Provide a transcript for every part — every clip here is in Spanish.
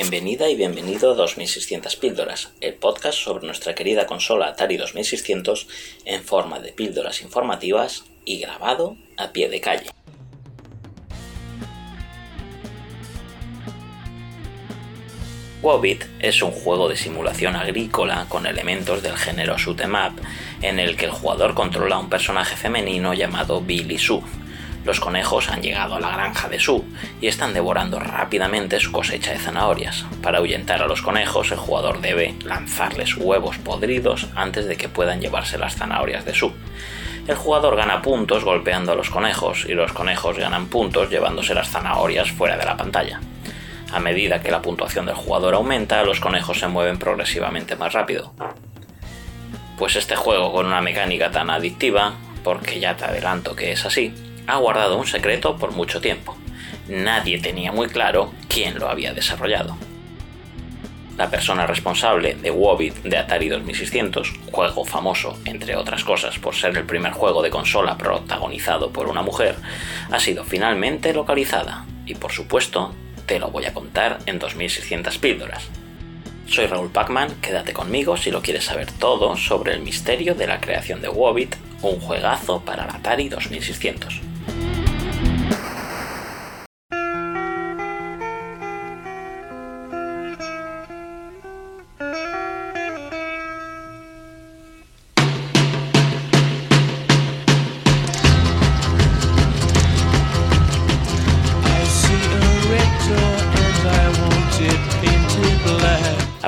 Bienvenida y bienvenido a 2600 píldoras, el podcast sobre nuestra querida consola Atari 2600 en forma de píldoras informativas y grabado a pie de calle. Wobbit es un juego de simulación agrícola con elementos del género shoot 'em up en el que el jugador controla a un personaje femenino llamado Billy Sue los conejos han llegado a la granja de Sue y están devorando rápidamente su cosecha de zanahorias. Para ahuyentar a los conejos, el jugador debe lanzarles huevos podridos antes de que puedan llevarse las zanahorias de Sue. El jugador gana puntos golpeando a los conejos y los conejos ganan puntos llevándose las zanahorias fuera de la pantalla. A medida que la puntuación del jugador aumenta, los conejos se mueven progresivamente más rápido. Pues este juego con una mecánica tan adictiva, porque ya te adelanto que es así, ha guardado un secreto por mucho tiempo. Nadie tenía muy claro quién lo había desarrollado. La persona responsable de Wobbit de Atari 2600, juego famoso, entre otras cosas, por ser el primer juego de consola protagonizado por una mujer, ha sido finalmente localizada y por supuesto te lo voy a contar en 2600 píldoras. Soy Raúl Pacman, quédate conmigo si lo quieres saber todo sobre el misterio de la creación de Wobbit, un juegazo para la Atari 2600.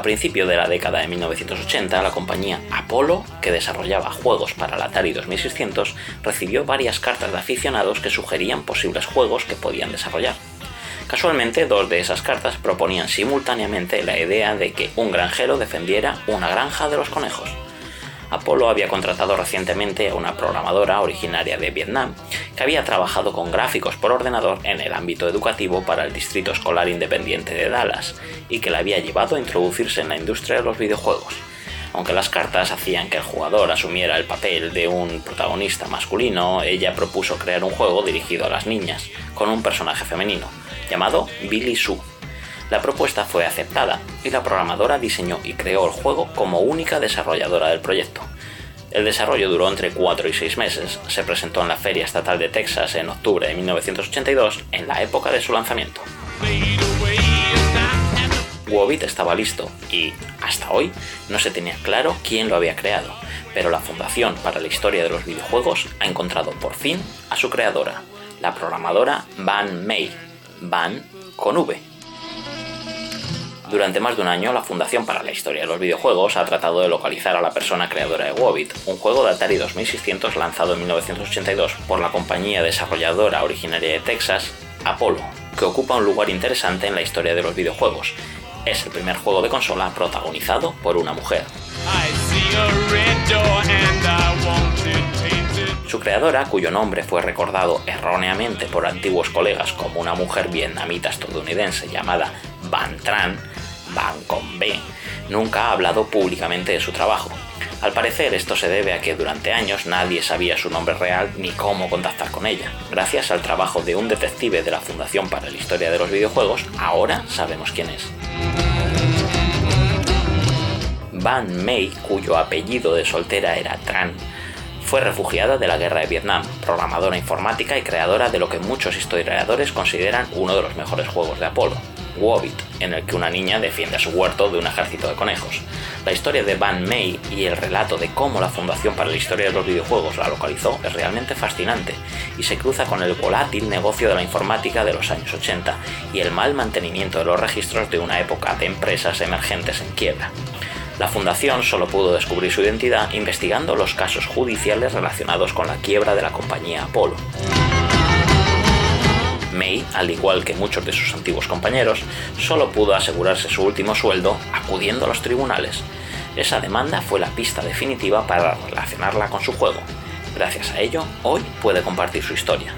A principio de la década de 1980, la compañía Apollo, que desarrollaba juegos para la Atari 2600, recibió varias cartas de aficionados que sugerían posibles juegos que podían desarrollar. Casualmente, dos de esas cartas proponían simultáneamente la idea de que un granjero defendiera una granja de los conejos. Apollo había contratado recientemente a una programadora originaria de Vietnam que había trabajado con gráficos por ordenador en el ámbito educativo para el Distrito Escolar Independiente de Dallas y que le había llevado a introducirse en la industria de los videojuegos. Aunque las cartas hacían que el jugador asumiera el papel de un protagonista masculino, ella propuso crear un juego dirigido a las niñas, con un personaje femenino, llamado Billy Sue la propuesta fue aceptada y la programadora diseñó y creó el juego como única desarrolladora del proyecto. El desarrollo duró entre 4 y 6 meses, se presentó en la Feria Estatal de Texas en octubre de 1982, en la época de su lanzamiento. Wobit estaba listo y, hasta hoy, no se tenía claro quién lo había creado, pero la Fundación para la Historia de los Videojuegos ha encontrado por fin a su creadora, la programadora Van May, Van con V. Durante más de un año, la Fundación para la Historia de los Videojuegos ha tratado de localizar a la persona creadora de Wobbit, un juego de Atari 2600 lanzado en 1982 por la compañía desarrolladora originaria de Texas, Apollo, que ocupa un lugar interesante en la historia de los videojuegos. Es el primer juego de consola protagonizado por una mujer. Su creadora, cuyo nombre fue recordado erróneamente por antiguos colegas como una mujer vietnamita estadounidense llamada Van Tran, Van con B, nunca ha hablado públicamente de su trabajo. Al parecer esto se debe a que durante años nadie sabía su nombre real ni cómo contactar con ella. Gracias al trabajo de un detective de la Fundación para la Historia de los Videojuegos, ahora sabemos quién es. Van May, cuyo apellido de soltera era Tran, fue refugiada de la guerra de Vietnam, programadora informática y creadora de lo que muchos historiadores consideran uno de los mejores juegos de Apolo, Wobbit, en el que una niña defiende su huerto de un ejército de conejos. La historia de Van May y el relato de cómo la Fundación para la Historia de los Videojuegos la localizó es realmente fascinante y se cruza con el volátil negocio de la informática de los años 80 y el mal mantenimiento de los registros de una época de empresas emergentes en quiebra. La fundación solo pudo descubrir su identidad investigando los casos judiciales relacionados con la quiebra de la compañía Apollo. May, al igual que muchos de sus antiguos compañeros, solo pudo asegurarse su último sueldo acudiendo a los tribunales. Esa demanda fue la pista definitiva para relacionarla con su juego. Gracias a ello, hoy puede compartir su historia.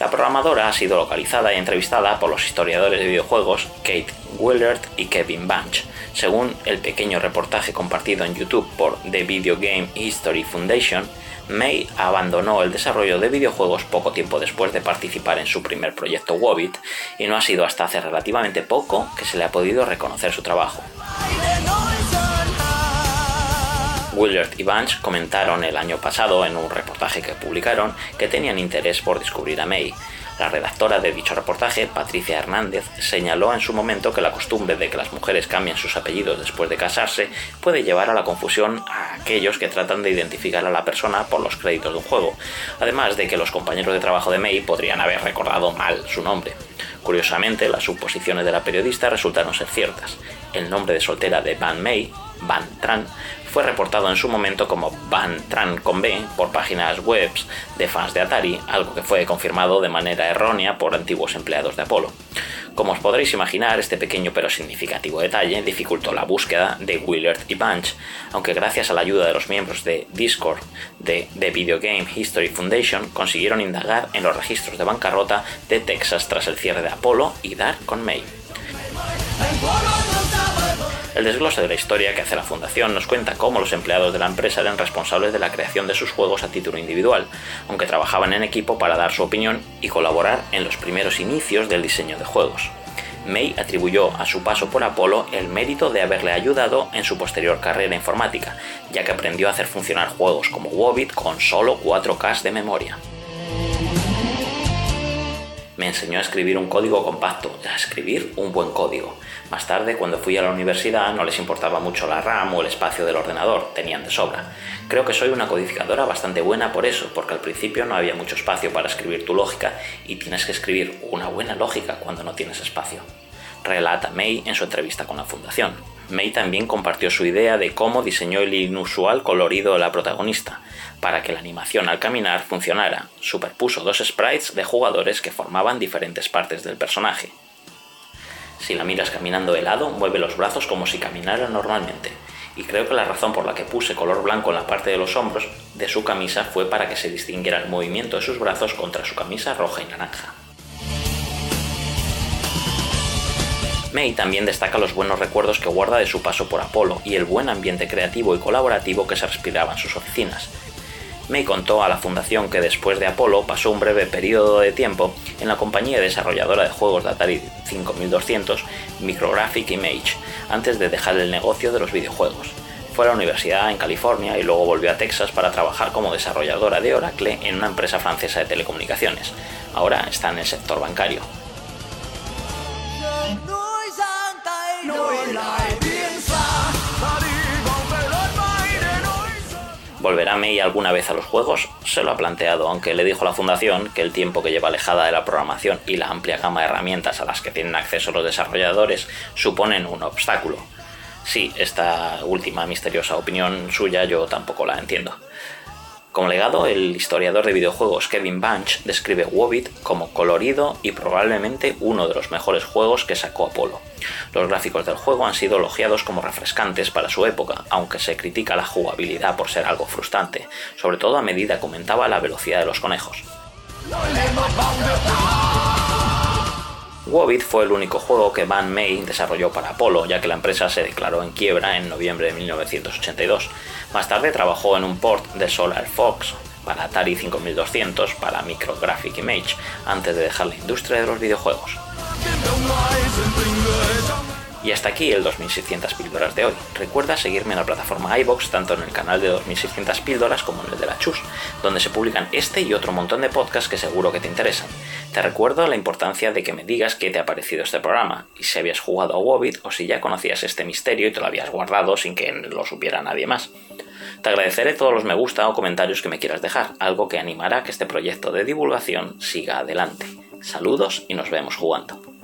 La programadora ha sido localizada y entrevistada por los historiadores de videojuegos Kate Willard y Kevin Bunch. Según el pequeño reportaje compartido en YouTube por The Video Game History Foundation, May abandonó el desarrollo de videojuegos poco tiempo después de participar en su primer proyecto Wobbit y no ha sido hasta hace relativamente poco que se le ha podido reconocer su trabajo. Willard y Bunch comentaron el año pasado en un reportaje que publicaron que tenían interés por descubrir a May. La redactora de dicho reportaje, Patricia Hernández, señaló en su momento que la costumbre de que las mujeres cambien sus apellidos después de casarse puede llevar a la confusión a aquellos que tratan de identificar a la persona por los créditos de un juego, además de que los compañeros de trabajo de May podrían haber recordado mal su nombre. Curiosamente, las suposiciones de la periodista resultaron ser ciertas. El nombre de soltera de Van May, Van Tran, fue reportado en su momento como Van Tran con B por páginas web de fans de Atari, algo que fue confirmado de manera errónea por antiguos empleados de Apolo. Como os podréis imaginar, este pequeño pero significativo detalle dificultó la búsqueda de Willard y Bunch, aunque gracias a la ayuda de los miembros de Discord de The Video Game History Foundation consiguieron indagar en los registros de bancarrota de Texas tras el cierre de Apolo y dar con May. El desglose de la historia que hace la fundación nos cuenta cómo los empleados de la empresa eran responsables de la creación de sus juegos a título individual, aunque trabajaban en equipo para dar su opinión y colaborar en los primeros inicios del diseño de juegos. May atribuyó a su paso por Apolo el mérito de haberle ayudado en su posterior carrera informática, ya que aprendió a hacer funcionar juegos como Wobbit con solo 4K de memoria me enseñó a escribir un código compacto, a escribir un buen código. Más tarde, cuando fui a la universidad, no les importaba mucho la RAM o el espacio del ordenador, tenían de sobra. Creo que soy una codificadora bastante buena por eso, porque al principio no había mucho espacio para escribir tu lógica y tienes que escribir una buena lógica cuando no tienes espacio. Relata May en su entrevista con la fundación. May también compartió su idea de cómo diseñó el inusual colorido de la protagonista. Para que la animación al caminar funcionara, superpuso dos sprites de jugadores que formaban diferentes partes del personaje. Si la miras caminando de lado, mueve los brazos como si caminara normalmente, y creo que la razón por la que puse color blanco en la parte de los hombros de su camisa fue para que se distinguiera el movimiento de sus brazos contra su camisa roja y naranja. May también destaca los buenos recuerdos que guarda de su paso por Apolo y el buen ambiente creativo y colaborativo que se respiraba en sus oficinas. May contó a la fundación que después de Apolo pasó un breve periodo de tiempo en la compañía desarrolladora de juegos de Atari 5200 Micrographic Image, antes de dejar el negocio de los videojuegos. Fue a la universidad en California y luego volvió a Texas para trabajar como desarrolladora de Oracle en una empresa francesa de telecomunicaciones. Ahora está en el sector bancario. ¿Volverá May alguna vez a los juegos? Se lo ha planteado, aunque le dijo la fundación que el tiempo que lleva alejada de la programación y la amplia gama de herramientas a las que tienen acceso los desarrolladores suponen un obstáculo. Sí, esta última misteriosa opinión suya yo tampoco la entiendo. Como legado, el historiador de videojuegos Kevin Bunch describe Wobbit como colorido y probablemente uno de los mejores juegos que sacó Apolo. Los gráficos del juego han sido elogiados como refrescantes para su época, aunque se critica la jugabilidad por ser algo frustrante, sobre todo a medida que aumentaba la velocidad de los conejos. Wobbit fue el único juego que Van May desarrolló para Apollo, ya que la empresa se declaró en quiebra en noviembre de 1982. Más tarde trabajó en un port de Solar Fox para Atari 5200 para Micrographic Image, antes de dejar la industria de los videojuegos. Y hasta aquí el 2600 píldoras de hoy. Recuerda seguirme en la plataforma iBox, tanto en el canal de 2600 píldoras como en el de la Chus, donde se publican este y otro montón de podcasts que seguro que te interesan. Te recuerdo la importancia de que me digas qué te ha parecido este programa, y si habías jugado a Wobbit o si ya conocías este misterio y te lo habías guardado sin que lo supiera nadie más. Te agradeceré todos los me gusta o comentarios que me quieras dejar, algo que animará a que este proyecto de divulgación siga adelante. Saludos y nos vemos jugando.